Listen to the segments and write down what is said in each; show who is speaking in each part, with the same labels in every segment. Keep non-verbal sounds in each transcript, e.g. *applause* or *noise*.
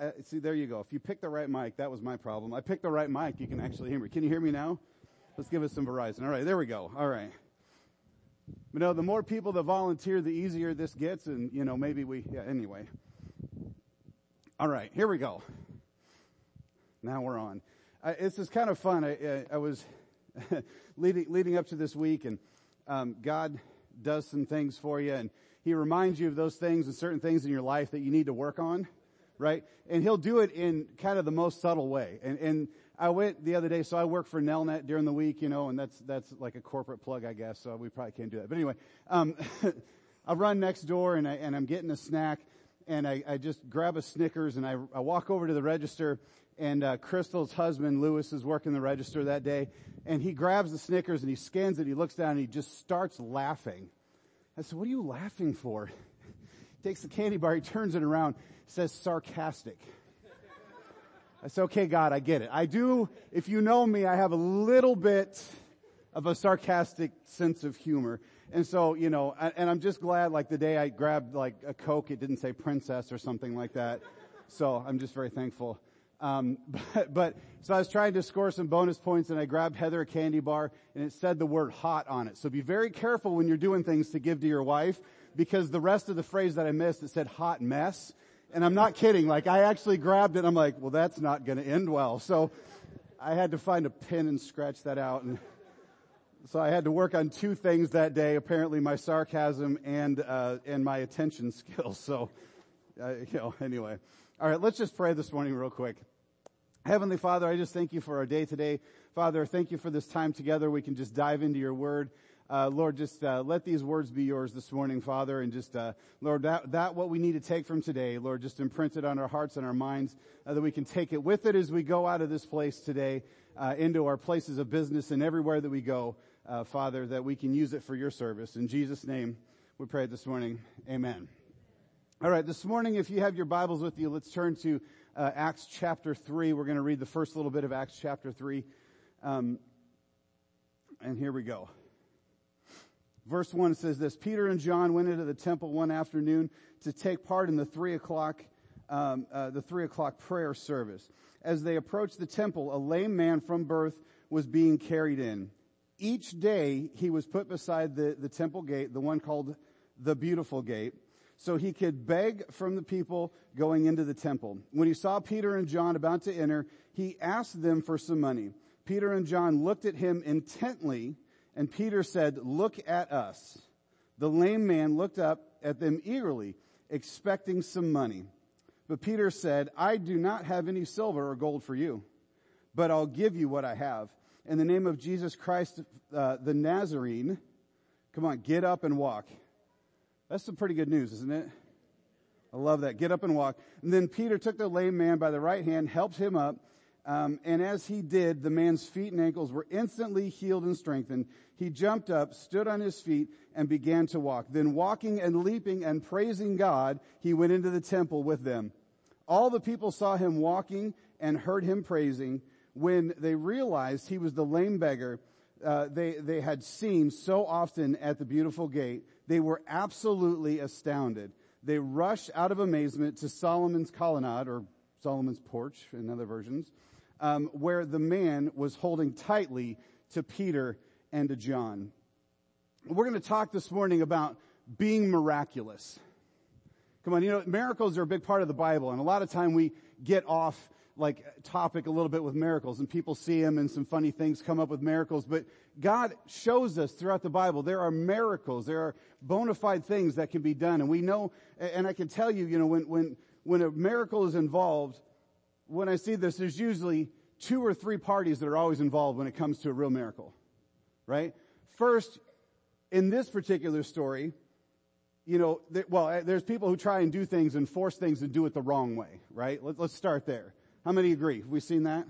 Speaker 1: uh, see, there you go. If you pick the right mic, that was my problem. I picked the right mic. You can actually hear me. Can you hear me now? Let's give it some Verizon. All right, there we go. All right. You know, the more people that volunteer, the easier this gets, and you know, maybe we. Yeah. Anyway. All right, here we go. Now we're on. This is kind of fun. I, I, I was *laughs* leading leading up to this week, and um, God does some things for you, and He reminds you of those things and certain things in your life that you need to work on, right? And He'll do it in kind of the most subtle way. And, and I went the other day, so I work for Nelnet during the week, you know, and that's that's like a corporate plug, I guess. So we probably can't do that. But anyway, um, *laughs* I run next door, and I and I'm getting a snack, and I, I just grab a Snickers, and I, I walk over to the register, and uh, Crystal's husband Lewis is working the register that day, and he grabs the Snickers and he scans it. He looks down and he just starts laughing. I said, "What are you laughing for?" Takes the candy bar, he turns it around, says sarcastic. I said, "Okay, God, I get it. I do. If you know me, I have a little bit of a sarcastic sense of humor." And so, you know, and I'm just glad, like the day I grabbed like a Coke, it didn't say princess or something like that. So I'm just very thankful. Um, *laughs* but, but, so I was trying to score some bonus points and I grabbed Heather a candy bar and it said the word hot on it. So be very careful when you're doing things to give to your wife because the rest of the phrase that I missed, it said hot mess. And I'm not kidding. Like I actually grabbed it. I'm like, well, that's not going to end well. So I had to find a pin and scratch that out. And so I had to work on two things that day. Apparently my sarcasm and, uh, and my attention *laughs* skills. So, uh, you know, anyway. All right, let's just pray this morning real quick. Heavenly Father, I just thank you for our day today. Father, thank you for this time together. We can just dive into your word. Uh, Lord, just uh, let these words be yours this morning, Father, and just uh, Lord, that that what we need to take from today, Lord, just imprint it on our hearts and our minds, uh, that we can take it with it as we go out of this place today uh, into our places of business and everywhere that we go, uh, Father, that we can use it for your service. In Jesus' name, we pray this morning. Amen. All right, this morning, if you have your Bibles with you, let's turn to uh, Acts chapter 3. We're going to read the first little bit of Acts chapter 3. Um, and here we go. Verse 1 says this Peter and John went into the temple one afternoon to take part in the 3 o'clock, um, uh, the 3 o'clock prayer service. As they approached the temple, a lame man from birth was being carried in. Each day he was put beside the, the temple gate, the one called the Beautiful Gate so he could beg from the people going into the temple. When he saw Peter and John about to enter, he asked them for some money. Peter and John looked at him intently, and Peter said, Look at us. The lame man looked up at them eagerly, expecting some money. But Peter said, I do not have any silver or gold for you, but I'll give you what I have. In the name of Jesus Christ, uh, the Nazarene, come on, get up and walk. That's some pretty good news, isn't it? I love that. Get up and walk. And then Peter took the lame man by the right hand, helped him up, um, and as he did, the man's feet and ankles were instantly healed and strengthened. He jumped up, stood on his feet, and began to walk. Then walking and leaping and praising God, he went into the temple with them. All the people saw him walking and heard him praising. When they realized he was the lame beggar uh, they, they had seen so often at the beautiful gate, they were absolutely astounded. They rushed out of amazement to Solomon's colonnade, or Solomon's porch in other versions, um, where the man was holding tightly to Peter and to John. We're going to talk this morning about being miraculous. Come on, you know, miracles are a big part of the Bible, and a lot of time we get off like topic a little bit with miracles and people see them and some funny things come up with miracles, but God shows us throughout the Bible there are miracles, there are bona fide things that can be done. And we know, and I can tell you, you know, when, when, when a miracle is involved, when I see this, there's usually two or three parties that are always involved when it comes to a real miracle. Right? First, in this particular story, you know, well, eh, there's people who try and do things and force things and do it the wrong way, right? Let, us start there. How many agree? Have we seen that?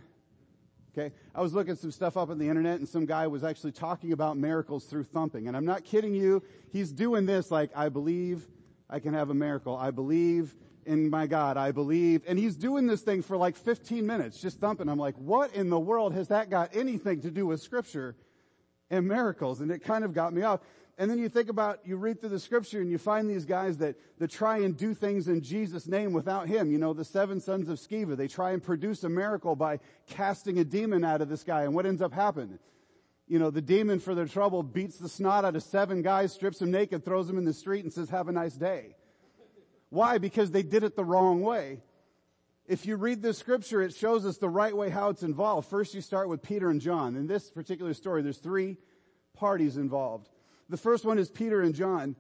Speaker 1: Okay. I was looking some stuff up on the internet and some guy was actually talking about miracles through thumping. And I'm not kidding you. He's doing this like, I believe I can have a miracle. I believe in my God. I believe. And he's doing this thing for like 15 minutes, just thumping. I'm like, what in the world has that got anything to do with scripture and miracles? And it kind of got me off. And then you think about, you read through the scripture and you find these guys that, that try and do things in Jesus' name without Him. You know, the seven sons of Sceva, they try and produce a miracle by casting a demon out of this guy. And what ends up happening? You know, the demon for their trouble beats the snot out of seven guys, strips them naked, throws them in the street and says, have a nice day. Why? Because they did it the wrong way. If you read the scripture, it shows us the right way how it's involved. First you start with Peter and John. In this particular story, there's three parties involved. The first one is Peter and John.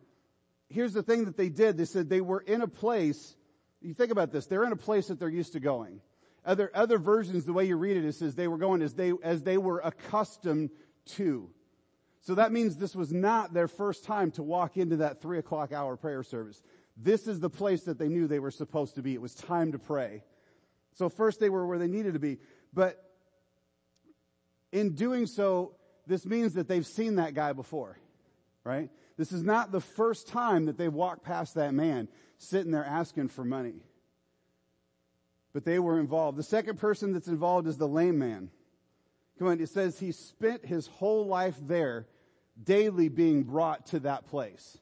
Speaker 1: Here's the thing that they did. They said they were in a place, you think about this, they're in a place that they're used to going. Other, other versions, the way you read it, it says they were going as they, as they were accustomed to. So that means this was not their first time to walk into that three o'clock hour prayer service. This is the place that they knew they were supposed to be. It was time to pray. So first they were where they needed to be. But in doing so, this means that they've seen that guy before right? This is not the first time that they've walked past that man sitting there asking for money. But they were involved. The second person that's involved is the lame man. Come on, it says he spent his whole life there daily being brought to that place.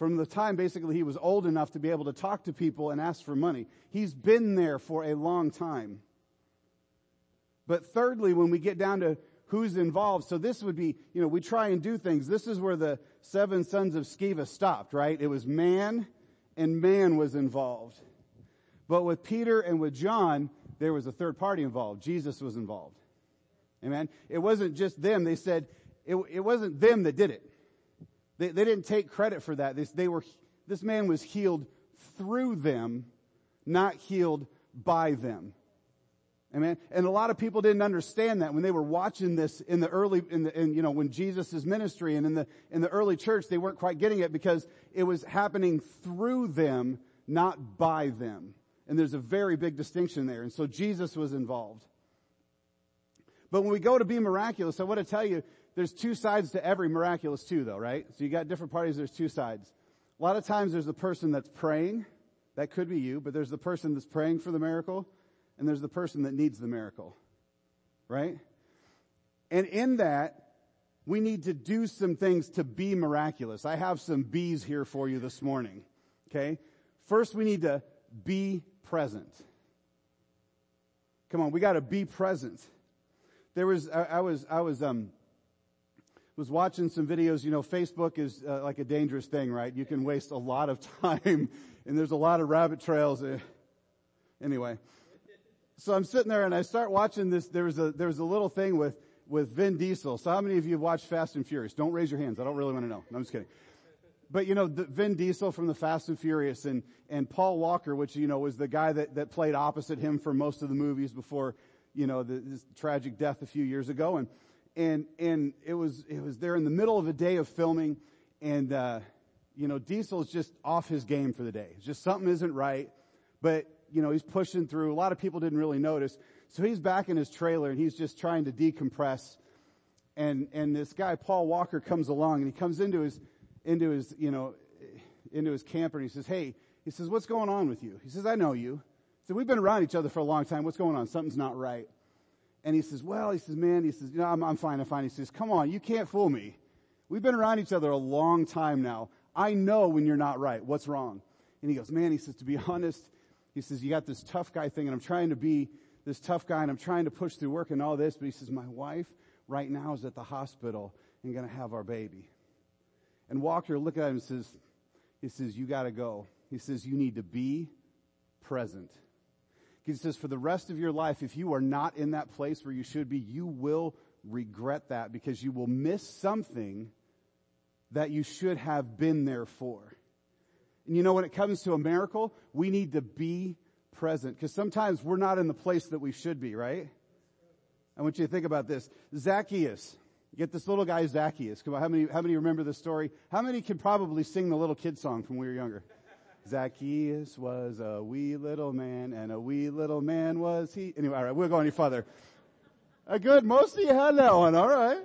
Speaker 1: From the time basically he was old enough to be able to talk to people and ask for money. He's been there for a long time. But thirdly, when we get down to who's involved. So this would be, you know, we try and do things. This is where the seven sons of Sceva stopped, right? It was man and man was involved. But with Peter and with John, there was a third party involved. Jesus was involved. Amen. It wasn't just them. They said it, it wasn't them that did it. They, they didn't take credit for that. They, they were, this man was healed through them, not healed by them. Amen. And a lot of people didn't understand that when they were watching this in the early, in the, in, you know, when Jesus' ministry and in the, in the early church, they weren't quite getting it because it was happening through them, not by them. And there's a very big distinction there. And so Jesus was involved. But when we go to be miraculous, I want to tell you, there's two sides to every miraculous too though, right? So you got different parties, there's two sides. A lot of times there's the person that's praying, that could be you, but there's the person that's praying for the miracle, and there's the person that needs the miracle. Right? And in that, we need to do some things to be miraculous. I have some B's here for you this morning. Okay? First, we need to be present. Come on, we gotta be present. There was, I, I was, I was, um, was watching some videos. You know, Facebook is uh, like a dangerous thing, right? You can waste a lot of *laughs* time and there's a lot of rabbit trails. Anyway, so I'm sitting there and I start watching this. There was a, there was a little thing with, with Vin Diesel. So how many of you have watched Fast and Furious? Don't raise your hands. I don't really want to know. No, I'm just kidding. But you know, Vin Diesel from the Fast and Furious and, and Paul Walker, which, you know, was the guy that, that played opposite him for most of the movies before, you know, the, tragic death a few years ago. And, and, and it was, it was there in the middle of a day of filming and, uh, you know, Diesel's just off his game for the day. It's just something isn't right. But you know, he's pushing through. A lot of people didn't really notice. So he's back in his trailer and he's just trying to decompress. And, and this guy, Paul Walker, comes along and he comes into his, into his, you know, into his camper and he says, Hey, he says, what's going on with you? He says, I know you. So we've been around each other for a long time. What's going on? Something's not right. And he says, well, he says, man, he says, you know, I'm, I'm fine, I'm fine. He says, come on, you can't fool me. We've been around each other a long time now. I know when you're not right. What's wrong? And he goes, man, he says, to be *laughs* honest, he says, you got this tough guy thing and I'm trying to be this tough guy and I'm trying to push through work and all this. But he says, my wife right now is at the hospital and going to have our baby. And Walker looked at him and says, he says, you got to go. He says, you need to be present. He says, for the rest of your life, if you are not in that place where you should be, you will regret that because you will miss something that you should have been there for. And you know, when it comes to a miracle, we need to be present because sometimes we're not in the place that we should be, right? I want you to think about this. Zacchaeus. Get this little guy Zacchaeus. Come on, how many, how many remember this story? How many can probably sing the little kid song from when we were younger? Zacchaeus was a wee little man and a wee little man was he. Anyway, alright, we'll go any further. A good, most of you had that one, alright.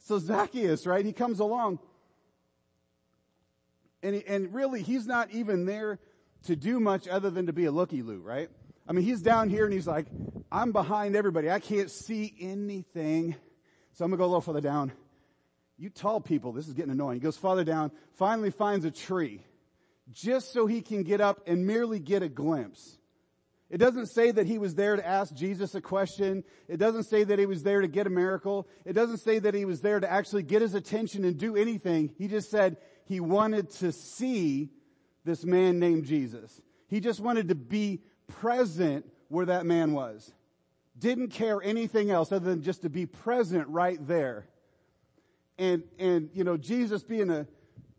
Speaker 1: So Zacchaeus, right, he comes along and, he, and really, he's not even there to do much other than to be a looky-loo, right? I mean, he's down here and he's like, I'm behind everybody. I can't see anything. So I'm gonna go a little further down. you tall people, this is getting annoying. He goes farther down, finally finds a tree just so he can get up and merely get a glimpse. It doesn't say that he was there to ask Jesus a question. It doesn't say that he was there to get a miracle. It doesn't say that he was there to actually get his attention and do anything. He just said he wanted to see this man named Jesus. He just wanted to be present where that man was. Didn't care anything else other than just to be present right there. And, and, you know, Jesus being a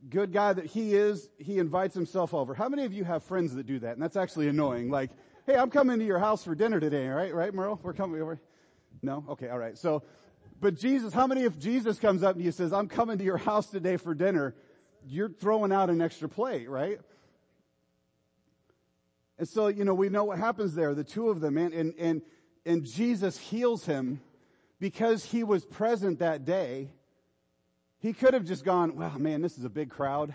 Speaker 1: good guy that he is, he invites himself over. How many of you have friends that do that? And that's actually annoying. Like, hey, I'm coming to your house for dinner today, right? Right, Merle? We're coming over. No? Okay, alright. So, but Jesus, how many if Jesus comes up and he says, I'm coming to your house today for dinner, you're throwing out an extra plate, right? And so, you know, we know what happens there, the two of them, and, and, and, and Jesus heals him because he was present that day. He could have just gone, well, man, this is a big crowd.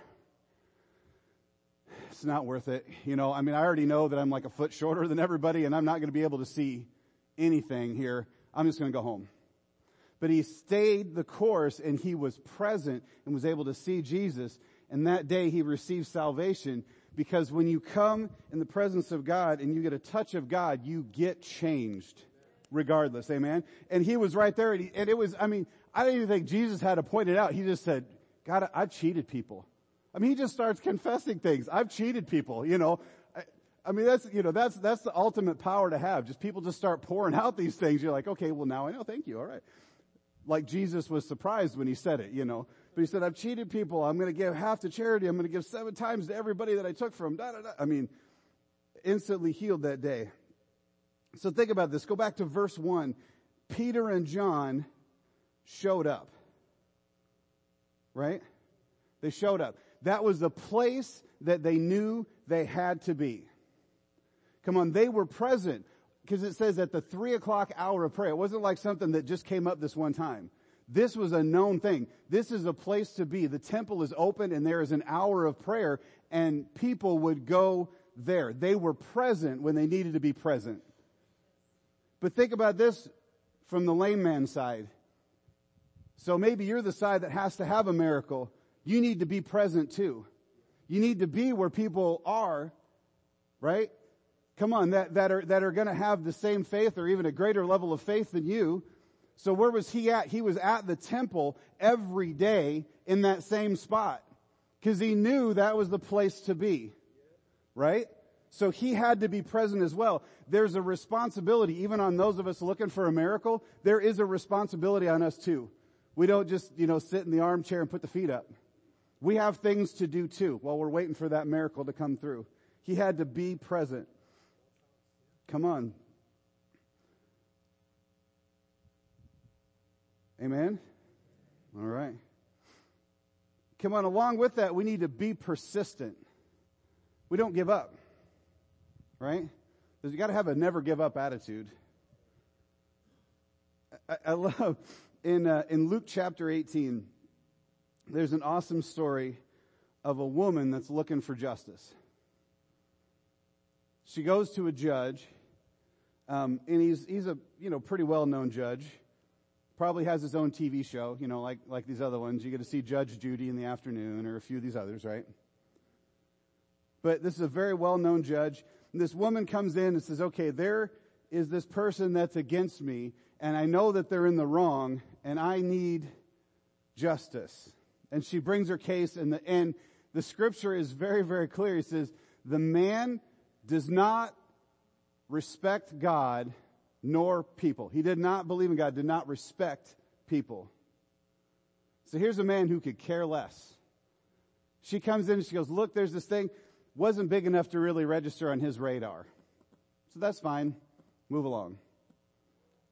Speaker 1: It's not worth it. You know, I mean, I already know that I'm like a foot shorter than everybody and I'm not going to be able to see anything here. I'm just going to go home. But he stayed the course and he was present and was able to see Jesus. And that day he received salvation because when you come in the presence of God and you get a touch of God, you get changed regardless. Amen. And he was right there and, he, and it was, I mean, I don't even think Jesus had to point it out. He just said, God, I've cheated people. I mean, he just starts confessing things. I've cheated people, you know. I, I mean, that's, you know, that's, that's the ultimate power to have. Just people just start pouring out these things. You're like, okay, well now I know. Thank you. All right. Like Jesus was surprised when he said it, you know. But he said, I've cheated people. I'm going to give half to charity. I'm going to give seven times to everybody that I took from. Da, da, da. I mean, instantly healed that day. So think about this. Go back to verse one. Peter and John showed up. Right? They showed up. That was the place that they knew they had to be. Come on, they were present because it says at the three o'clock hour of prayer. It wasn't like something that just came up this one time. This was a known thing. This is a place to be. The temple is open and there is an hour of prayer and people would go there. They were present when they needed to be present. But think about this from the lame man's side. So maybe you're the side that has to have a miracle. You need to be present too. You need to be where people are, right? Come on, that, that are, that are gonna have the same faith or even a greater level of faith than you so where was he at? He was at the temple every day in that same spot. Cause he knew that was the place to be. Right? So he had to be present as well. There's a responsibility, even on those of us looking for a miracle, there is a responsibility on us too. We don't just, you know, sit in the armchair and put the feet up. We have things to do too while we're waiting for that miracle to come through. He had to be present. Come on. Amen? All right. Come on, along with that, we need to be persistent. We don't give up. Right? Because you gotta have a never give up attitude. I, I love, in, uh, in Luke chapter 18, there's an awesome story of a woman that's looking for justice. She goes to a judge, um, and he's, he's a, you know, pretty well known judge probably has his own TV show, you know, like, like these other ones. You get to see Judge Judy in the afternoon or a few of these others, right? But this is a very well-known judge. And this woman comes in and says, okay, there is this person that's against me and I know that they're in the wrong and I need justice. And she brings her case and the, and the scripture is very, very clear. He says, the man does not respect God nor people. He did not believe in God, did not respect people. So here's a man who could care less. She comes in and she goes, look, there's this thing, wasn't big enough to really register on his radar. So that's fine. Move along.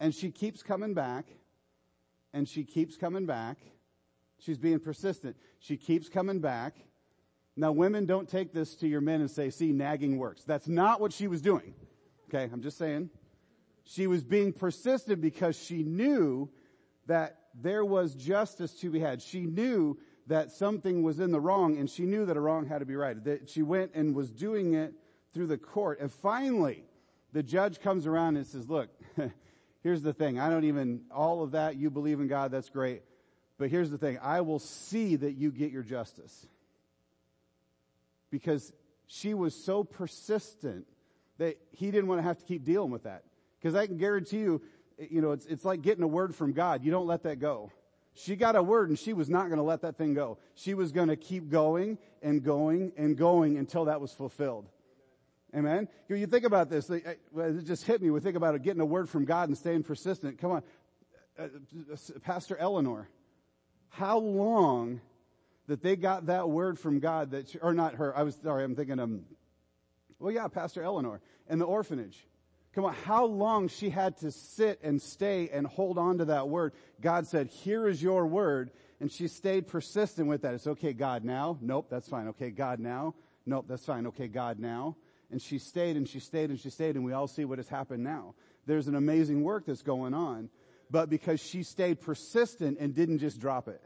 Speaker 1: And she keeps coming back and she keeps coming back. She's being persistent. She keeps coming back. Now women don't take this to your men and say, see, nagging works. That's not what she was doing. Okay. I'm just saying. She was being persistent because she knew that there was justice to be had. She knew that something was in the wrong and she knew that a wrong had to be right. That she went and was doing it through the court. And finally, the judge comes around and says, look, *laughs* here's the thing. I don't even, all of that, you believe in God, that's great. But here's the thing. I will see that you get your justice. Because she was so persistent that he didn't want to have to keep dealing with that. Because I can guarantee you, you know, it's, it's like getting a word from God. You don't let that go. She got a word and she was not going to let that thing go. She was going to keep going and going and going until that was fulfilled. Amen. You think about this. It just hit me. We think about it, getting a word from God and staying persistent. Come on. Uh, Pastor Eleanor, how long that they got that word from God that, she, or not her, I was sorry, I'm thinking, um, well yeah, Pastor Eleanor and the orphanage. Come on, how long she had to sit and stay and hold on to that word. God said, here is your word. And she stayed persistent with that. It's okay, God, now. Nope, that's fine. Okay, God, now. Nope, that's fine. Okay, God, now. And she stayed and she stayed and she stayed and we all see what has happened now. There's an amazing work that's going on. But because she stayed persistent and didn't just drop it.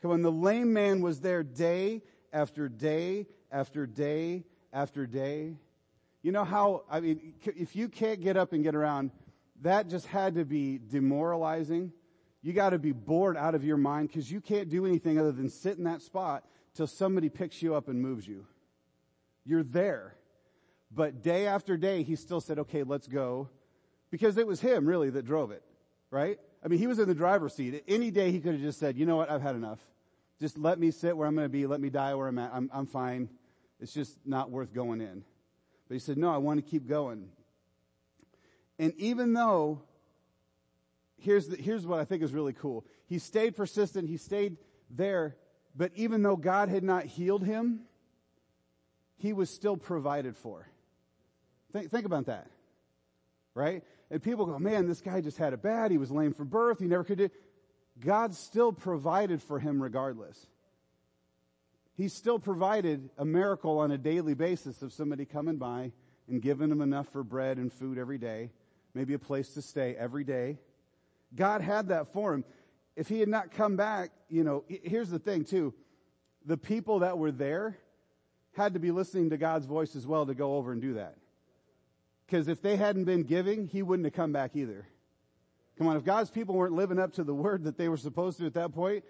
Speaker 1: Come on, the lame man was there day after day after day after day. You know how, I mean, if you can't get up and get around, that just had to be demoralizing. You got to be bored out of your mind because you can't do anything other than sit in that spot till somebody picks you up and moves you. You're there. But day after day, he still said, okay, let's go. Because it was him really that drove it, right? I mean, he was in the driver's seat. Any day he could have just said, you know what, I've had enough. Just let me sit where I'm going to be. Let me die where I'm at. I'm, I'm fine. It's just not worth going in. But he said, no, I want to keep going. And even though, here's, the, here's what I think is really cool. He stayed persistent. He stayed there. But even though God had not healed him, he was still provided for. Think, think about that. Right? And people go, man, this guy just had it bad. He was lame from birth. He never could do. God still provided for him regardless. He still provided a miracle on a daily basis of somebody coming by and giving him enough for bread and food every day, maybe a place to stay every day. God had that for him. If he had not come back, you know, here's the thing too. The people that were there had to be listening to God's voice as well to go over and do that. Because if they hadn't been giving, he wouldn't have come back either. Come on, if God's people weren't living up to the word that they were supposed to at that point,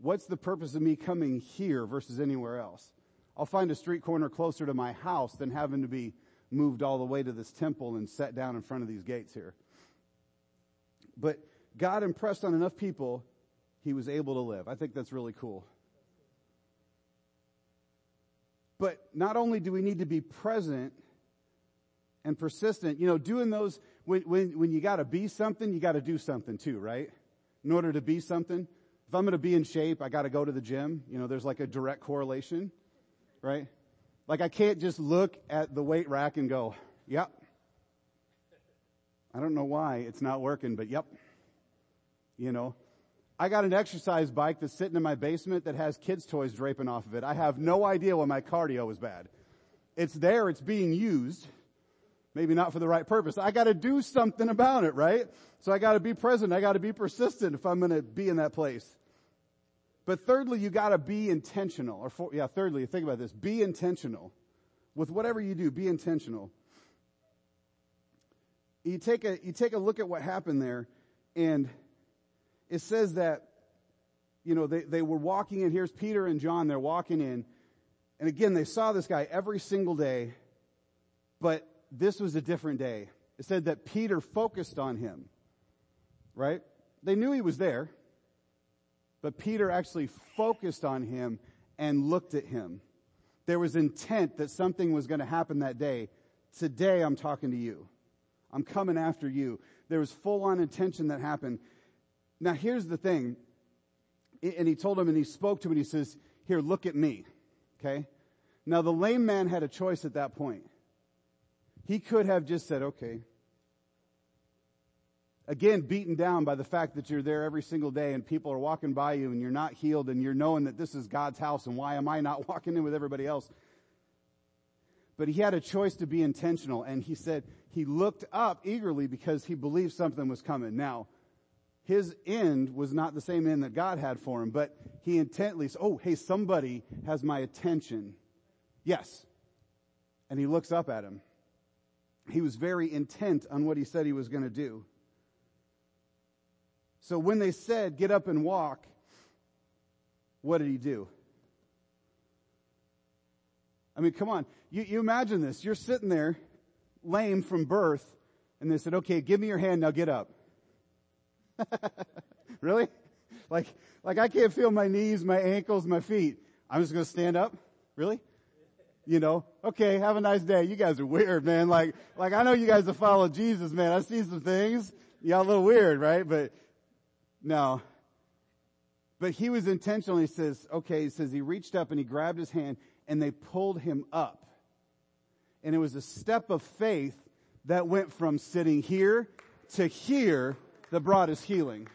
Speaker 1: what's the purpose of me coming here versus anywhere else? I'll find a street corner closer to my house than having to be moved all the way to this temple and set down in front of these gates here. But God impressed on enough people, he was able to live. I think that's really cool. But not only do we need to be present and persistent, you know, doing those, when, when, when you gotta be something, you gotta do something too, right? In order to be something. If I'm going to be in shape, I got to go to the gym. You know, there's like a direct correlation, right? Like I can't just look at the weight rack and go, yep. I don't know why it's not working, but yep. You know, I got an exercise bike that's sitting in my basement that has kids toys draping off of it. I have no idea why my cardio is bad. It's there, it's being used. Maybe not for the right purpose. I gotta do something about it, right? So I gotta be present. I gotta be persistent if I'm gonna be in that place. But thirdly, you gotta be intentional. Or for, yeah, thirdly, think about this. Be intentional. With whatever you do, be intentional. You take a, you take a look at what happened there and it says that, you know, they, they were walking in. Here's Peter and John. They're walking in. And again, they saw this guy every single day, but this was a different day. It said that Peter focused on him, right? They knew he was there. But Peter actually focused on him and looked at him. There was intent that something was going to happen that day. Today I'm talking to you. I'm coming after you. There was full on intention that happened. Now here's the thing. And he told him and he spoke to him and he says, here, look at me. Okay. Now the lame man had a choice at that point. He could have just said, okay, again beaten down by the fact that you're there every single day and people are walking by you and you're not healed and you're knowing that this is God's house and why am I not *laughs* walking in with everybody else? But he had a choice to be intentional and he said he looked up eagerly because he believed something was coming. Now, his end was not the same end that God had for him, but he intently said, oh, hey, somebody has my attention. Yes. And he looks up at him. He was very intent on what he said he was going to do. So when they said, get up and walk, what did he do? I mean, come on. You, you imagine this. You're sitting there, lame from birth, and they said, okay, give me your hand, now get up. *laughs* really? Like, like I can't feel my knees, my ankles, my feet. I'm just gonna stand up? Really? You know, okay, have a nice day. You guys are weird, man. Like, like I know you guys have followed Jesus, man. I've seen some things. Y'all a little weird, right? But, no. But he was intentional. He says, okay, he says he reached up and he grabbed his hand and they pulled him up. And it was a step of faith that went from sitting here to here that brought us healing.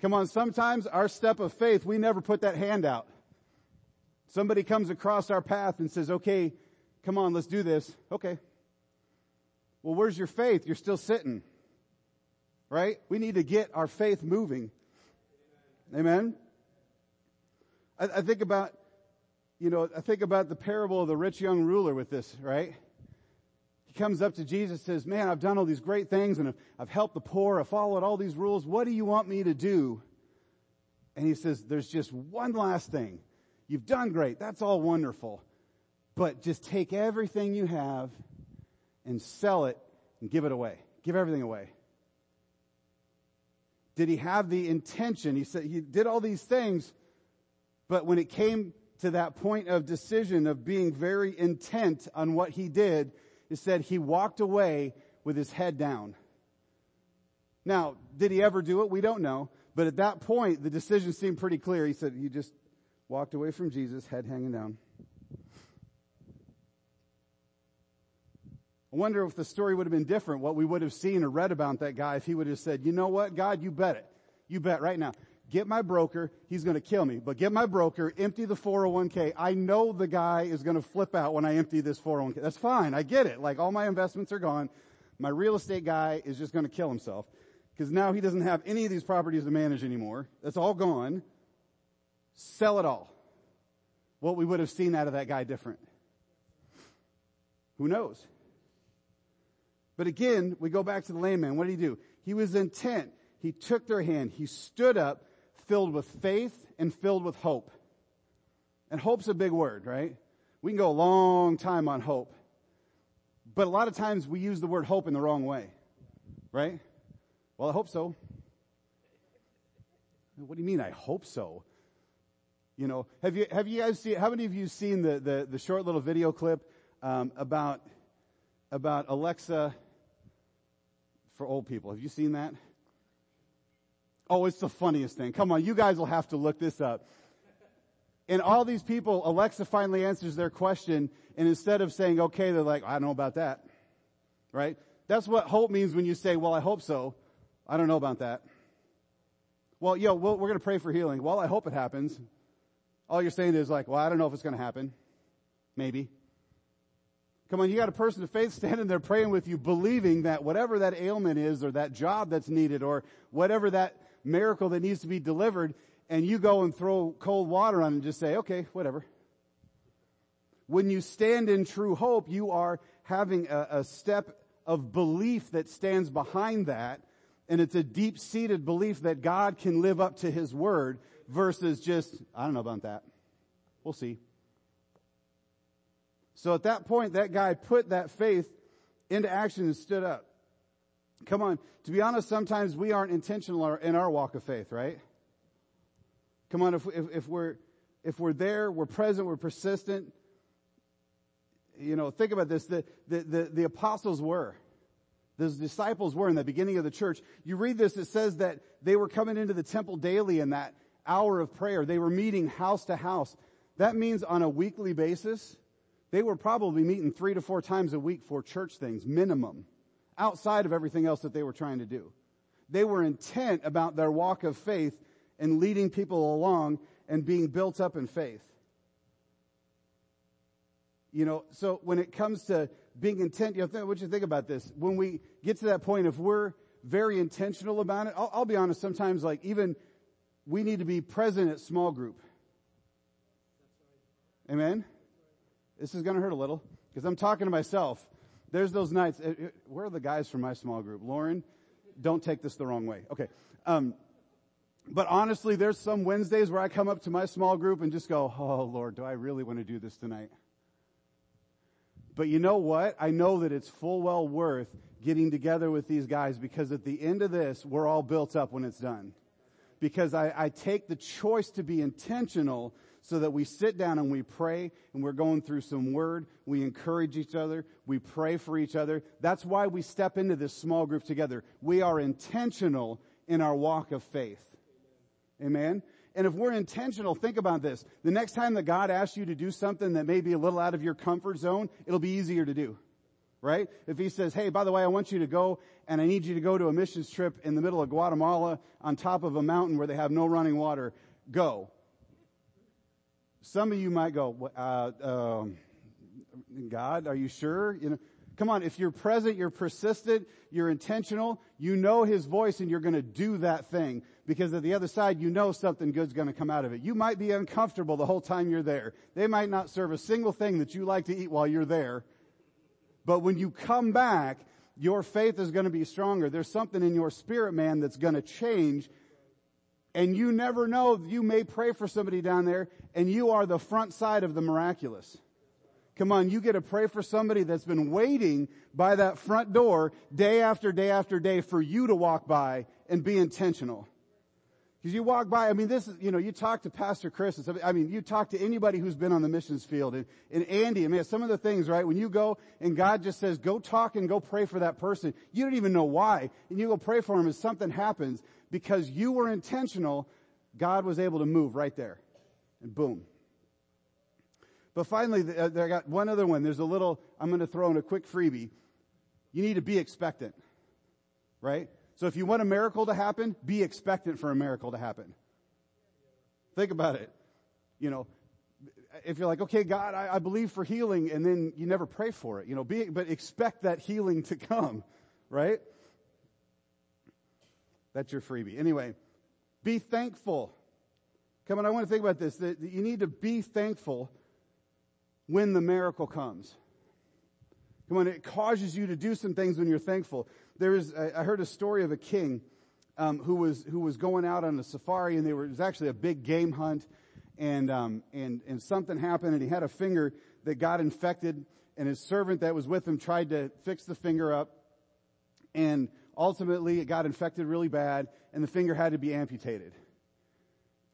Speaker 1: Come on, sometimes our step of faith, we never put that hand out. Somebody comes across our path and says, okay, come on, let's do this. Okay. Well, where's your faith? You're still sitting. Right? We need to get our faith moving. Amen. I, I think about, you know, I think about the parable of the rich young ruler with this, right? He comes up to Jesus says, man, I've done all these great things and I've, I've helped the poor. I've followed all these rules. What do you want me to do? And he says, there's just one last thing. You've done great. That's all wonderful. But just take everything you have and sell it and give it away. Give everything away. Did he have the intention? He said he did all these things, but when it came to that point of decision of being very intent on what he did, it said he walked away with his head down. Now, did he ever do it? We don't know. But at that point, the decision seemed pretty clear. He said he just walked away from Jesus, head hanging down. I wonder if the story would have been different, what we would have seen or read about that guy if he would have said, you know what, God, you bet it. You bet right now. Get my broker. He's going to kill me, but get my broker, empty the 401k. I know the guy is going to flip out when I empty this 401k. That's fine. I get it. Like all my investments are gone. My real estate guy is just going to kill himself because now he doesn't have any of these properties to manage anymore. That's all gone. Sell it all. What we would have seen out of that guy different. Who knows? But again, we go back to the lame man. What did he do? He was intent. He took their hand. He stood up, filled with faith and filled with hope. And hope's a big word, right? We can go a long time on hope. But a lot of times we use the word hope in the wrong way, right? Well, I hope so. What do you mean, I hope so? You know, have you, have you guys seen, how many of you seen the, the, the short little video clip, um, about, about Alexa for old people? Have you seen that? Oh, it's the funniest thing. Come on, you guys will have to look this up. And all these people, Alexa finally answers their question, and instead of saying, okay, they're like, I don't know about that. Right? That's what hope means when you say, well, I hope so. I don't know about that. Well, yo, we're going to pray for healing. Well, I hope it happens. All you're saying is like, well, I don't know if it's going to happen. Maybe. Come on, you got a person of faith standing there praying with you, believing that whatever that ailment is, or that job that's needed, or whatever that miracle that needs to be delivered, and you go and throw cold water on it and just say, okay, whatever. When you stand in true hope, you are having a, a step of belief that stands behind that, and it's a deep-seated belief that God can live up to His word versus just, I don't know about that. We'll see. So at that point, that guy put that faith into action and stood up. Come on. To be honest, sometimes we aren't intentional in our walk of faith, right? Come on, if, if, if we're, if we're there, we're present, we're persistent. You know, think about this. The, the, the, the apostles were. The disciples were in the beginning of the church. You read this, it says that they were coming into the temple daily in that hour of prayer. They were meeting house to house. That means on a weekly basis, they were probably meeting three to four times a week for church things, minimum, outside of everything else that they were trying to do. They were intent about their walk of faith and leading people along and being built up in faith. You know, so when it comes to being intent, you know, what you think about this? When we get to that point, if we're very intentional about it, I'll, I'll be honest, sometimes like even we need to be present at small group. Amen? This is going to hurt a little because I'm talking to myself. There's those nights. Eh, eh, where are the guys from my small group? Lauren, don't take this the wrong way. Okay. Um, but honestly, there's some Wednesdays where I come up to my small group and just go, Oh Lord, do I really want to do this tonight? But you know what? I know that it's full well worth getting together with these guys because at the end of this, we're all built up when it's done. Because I, I take the choice to be intentional so that we sit down and we pray and we're going through some word. We encourage each other. We pray for each other. That's why we step into this small group together. We are intentional in our walk of faith. Amen. And if we're intentional, think about this. The next time that God asks you to do something that may be a little out of your comfort zone, it'll be easier to do. Right? If he says, hey, by the way, I want you to go and I need you to go to a missions trip in the middle of Guatemala on top of a mountain where they have no running water, go. Some of you might go, uh, um, God, are you sure? You know, come on. If you're present, you're persistent, you're intentional, you know His voice, and you're going to do that thing because at the other side, you know something good's going to come out of it. You might be uncomfortable the whole time you're there. They might not serve a single thing that you like to eat while you're there, but when you come back, your faith is going to be stronger. There's something in your spirit, man, that's going to change and you never know, you may pray for somebody down there and you are the front side of the miraculous. Come on, you get to pray for somebody that's been waiting by that front door day after day after day for you to walk by and be intentional. Because you walk by, I mean, this is, you know, you talk to Pastor Chris, and I mean, you talk to anybody who's been on the missions field, and, and Andy, I mean, some of the things, right, when you go and God just says, go talk and go pray for that person, you don't even know why, and you go pray for him and something happens, because you were intentional, God was able to move right there. And boom. But finally, uh, I got one other one. There's a little, I'm going to throw in a quick freebie. You need to be expectant. Right? So if you want a miracle to happen, be expectant for a miracle to happen. Think about it. You know, if you're like, okay, God, I, I, believe for healing, and then you never pray for it, you know, be, but expect that healing to come, *laughs* right? That's your freebie. Anyway, be thankful. Come on, I want to think about this. That you need to be thankful when the miracle comes. Come on, it causes you to do some things when you're thankful. There is, I heard a story of a king um, who was who was going out on a safari, and they were, it was actually a big game hunt, and um, and and something happened, and he had a finger that got infected, and his servant that was with him tried to fix the finger up, and ultimately it got infected really bad and the finger had to be amputated.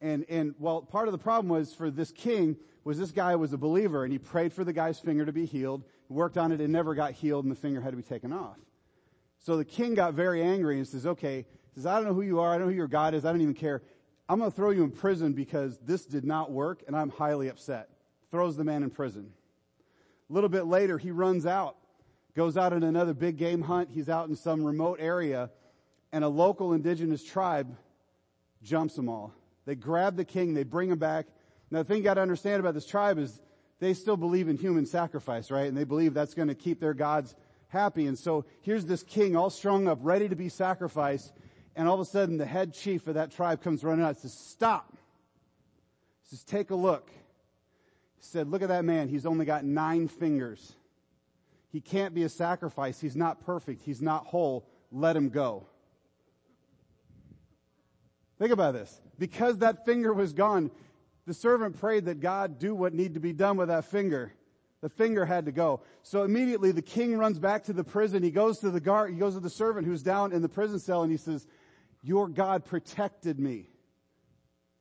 Speaker 1: And, and well, part of the problem was for this king was this guy was a believer and he prayed for the guy's finger to be healed, worked on it and never got healed and the finger had to be taken off. So the king got very angry and says, okay, says, I don't know who you are. I don't know who your God is. I don't even care. I'm going to throw you in prison because this did not work and I'm highly upset. Throws the man in prison. A little bit later, he runs out goes out on another big game hunt. He's out in some remote area and a local indigenous tribe jumps them all. They grab the king, they bring him back. Now the thing you gotta understand about this tribe is they still believe in human sacrifice, right? And they believe that's gonna keep their gods happy. And so here's this king all strung up, ready to be sacrificed. And all of a sudden the head chief of that tribe comes running out and says, stop. He says, take a look. He said, look at that man. He's only got nine fingers. He can't be a sacrifice. He's not perfect. He's not whole. Let him go. Think about this. Because that finger was gone, the servant prayed that God do what needed to be done with that finger. The finger had to go. So immediately the king runs back to the prison. He goes to the guard, he goes to the servant who's down in the prison cell and he says, your God protected me.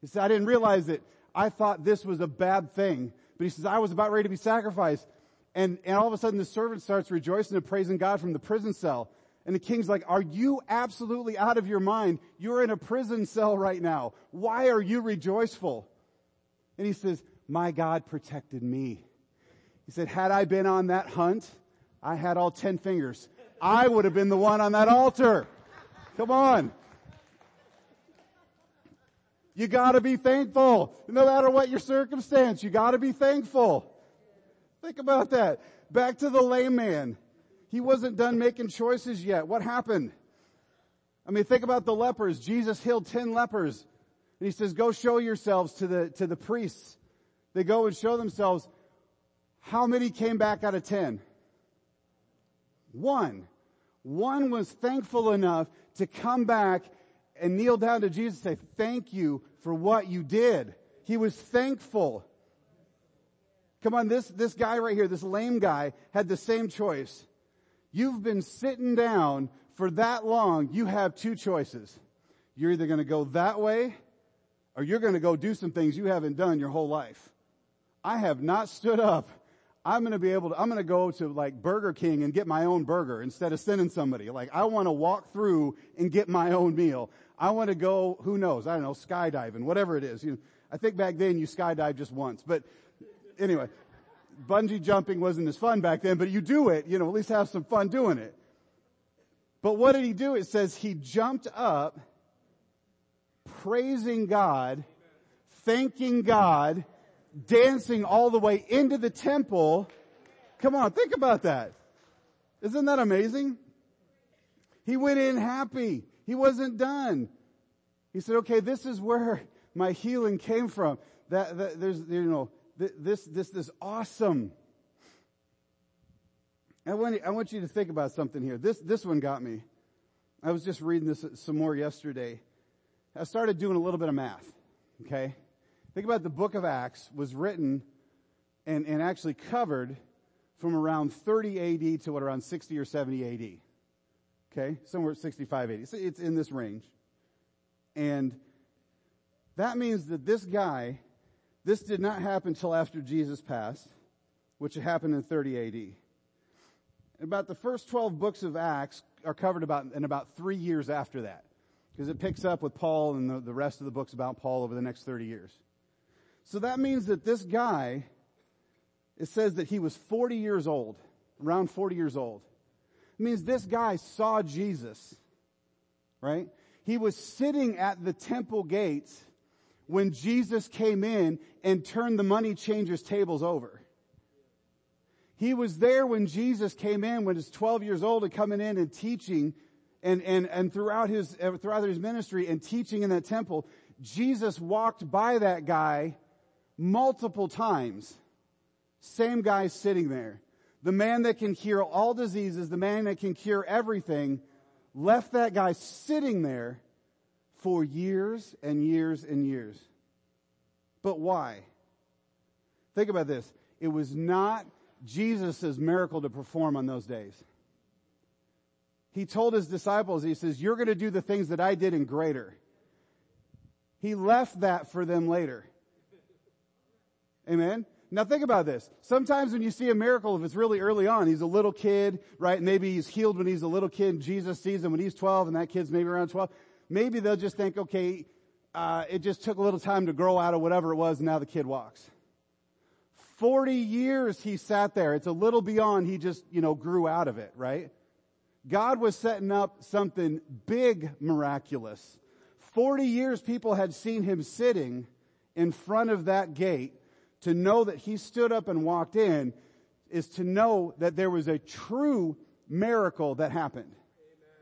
Speaker 1: He said, I didn't realize it. I thought this was a bad thing. But he says, I was about ready to be sacrificed. And, and all of a sudden the servant starts rejoicing and praising God from the prison cell. And the king's like, are you absolutely out of your mind? You're in a prison cell right now. Why are you rejoiceful? And he says, my God protected me. He said, had I been on that hunt, I had all ten fingers. I would have been the one on that altar. Come on. You gotta be thankful. No matter what your circumstance, you gotta be thankful. Think about that. Back to the layman. He wasn't done making choices yet. What happened? I mean, think about the lepers. Jesus healed 10 lepers. And he says, go show yourselves to the, to the priests. They go and show themselves. How many came back out of 10? One. One was thankful enough to come back and kneel down to Jesus and say, thank you for what you did. He was thankful. Come on, this, this guy right here, this lame guy, had the same choice. You've been sitting down for that long, you have two choices. You're either gonna go that way, or you're gonna go do some things you haven't done your whole life. I have not stood up. I'm gonna be able to, I'm gonna go to like Burger King and get my own burger instead of sending somebody. Like I wanna walk through and get my own meal. I wanna go, who knows, I don't know, skydiving, whatever it is. You, know, I think back then you skydive just once, but anyway, bungee jumping wasn't as fun back then, but you do it, you know, at least have some fun doing it. But what did he do? It says he jumped up, praising God, thanking God, dancing all the way into the temple. Come on, think about that. Isn't that amazing? He went in happy. He wasn't done. He said, okay, this is where my healing came from. That, that there's, you know, this, this, this awesome. I want, I want you to think about something here. This, this one got me. I was just reading this some more yesterday. I started doing a little bit of math. Okay. Think about the book of Acts was written and, and actually covered from around 30 AD to what around 60 or 70 AD. Okay. Somewhere 65 AD. So it's in this range. And that means that this guy this did not happen until after Jesus passed, which happened in 30 AD. About the first 12 books of Acts are covered about in about three years after that. Because it picks up with Paul and the, the rest of the books about Paul over the next 30 years. So that means that this guy, it says that he was 40 years old, around 40 years old. It means this guy saw Jesus, right? He was sitting at the temple gates when Jesus came in and turned the money changers tables over. He was there when Jesus came in, when he's 12 years old and coming in and teaching and, and, and throughout his, throughout his ministry and teaching in that temple, Jesus walked by that guy multiple times. Same guy sitting there. The man that can cure all diseases, the man that can cure everything, left that guy sitting there for years and years and years. But why? Think about this. It was not Jesus' miracle to perform on those days. He told his disciples, he says, you're going to do the things that I did in greater. He left that for them later. Amen. Now think about this. Sometimes when you see a miracle, if it's really early on, he's a little kid, right? Maybe he's healed when he's a little kid. Jesus sees him when he's 12 and that kid's maybe around 12 maybe they'll just think, okay, uh, it just took a little time to grow out of whatever it was, and now the kid walks. 40 years he sat there. It's a little beyond he just, you know, grew out of it, right? God was setting up something big miraculous. 40 years people had seen him sitting in front of that gate to know that he stood up and walked in is to know that there was a true miracle that happened.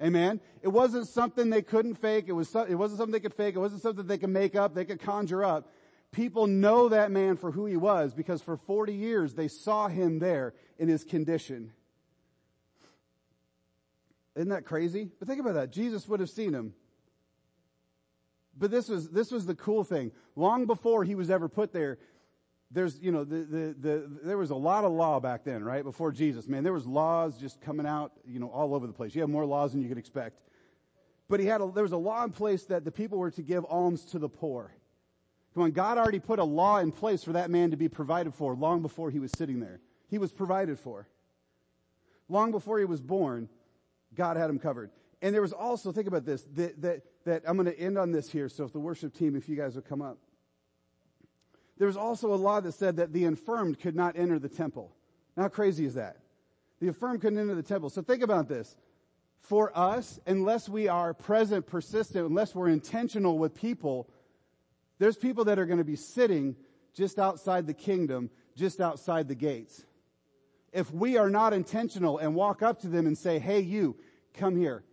Speaker 1: Amen. It wasn't something they couldn't fake. It was, it wasn't something they could fake. It wasn't something they could make up. They could conjure up. People know that man for who he was because for 40 years they saw him there in his condition. Isn't that crazy? But think about that. Jesus would have seen him. But this was, this was the cool thing. Long before he was ever put there, there's, you know, the, the, the, there was a lot of law back then, right? Before Jesus, man, there was laws just coming out, you know, all over the place. You have more laws than you could expect. But he had a, there was a law in place that the people were to give alms to the poor. Come on, God already put a law in place for that man to be provided for long before he was sitting there. He was provided for. Long before he was born, God had him covered. And there was also, think about this, that, that, that I'm going to end on this here. So if the worship team, if you guys would come up. There was also a law that said that the infirmed could not enter the temple. How crazy is that? The infirmed couldn't enter the temple. So think about this. For us, unless we are present, persistent, unless we're intentional with people, there's people that are going to be sitting just outside the kingdom, just outside the gates. If we are not intentional and walk up to them and say, hey you, come here.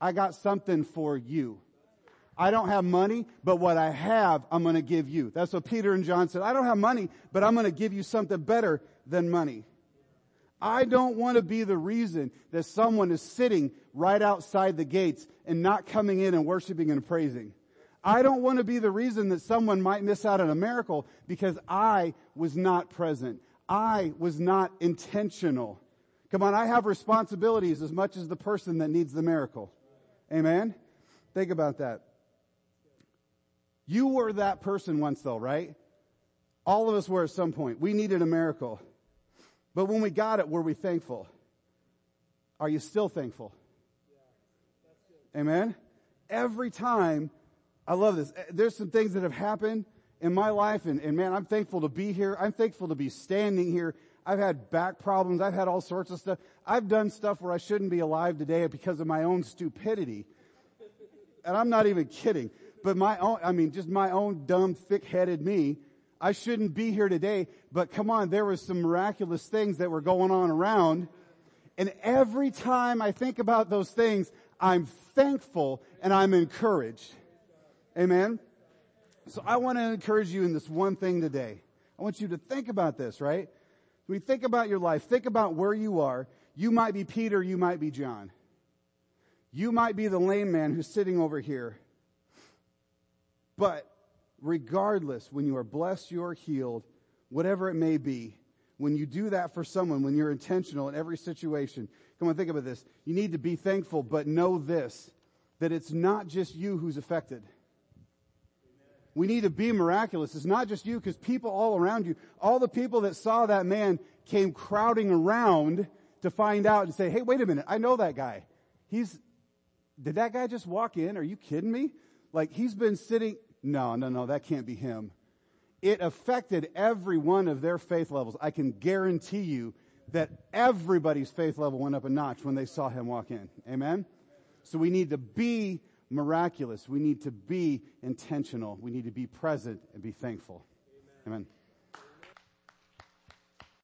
Speaker 1: I got something for you. I don't have money, but what I have, I'm going to give you. That's what Peter and John said. I don't have money, but I'm going to give you something better than money. I don't want to be the reason that someone is sitting right outside the gates and not coming in and worshiping and praising. I don't want to be the reason that someone might miss out on a miracle because I was not present. I was not intentional. Come on, I have responsibilities as much as the person that needs the miracle. Amen? Think about that. You were that person once though, right? All of us were at some point. We needed a miracle. But when we got it, were we thankful? Are you still thankful? Amen? Every time, I love this. Eh, there's some things that have happened in my life and, and man, I'm thankful to be here. I'm thankful to be standing here. I've had back problems. I've had all sorts of stuff. I've done stuff where I shouldn't be alive today because of my own stupidity. And I'm not even kidding. But my own, I mean, just my own dumb, thick-headed me. I shouldn't be here today, but come on, there was some miraculous things that were going on around. And every time I think about those things, I'm thankful and I'm encouraged. Amen. So I want to encourage you in this one thing today. I want you to think about this, right? When you think about your life, think about where you are. You might be Peter, you might be John. You might be the lame man who's sitting over here. But regardless, when you are blessed, you are healed, whatever it may be, when you do that for someone, when you're intentional in every situation, come on, think about this. You need to be thankful, but know this, that it's not just you who's affected. We need to be miraculous. It's not just you, because people all around you, all the people that saw that man came crowding around to find out and say, hey, wait a minute, I know that guy. He's, did that guy just walk in? Are you kidding me? Like he's been sitting, no, no, no, that can't be him. It affected every one of their faith levels. I can guarantee you that everybody's faith level went up a notch when they saw him walk in. Amen? So we need to be miraculous. We need to be intentional. We need to be present and be thankful. Amen. Amen.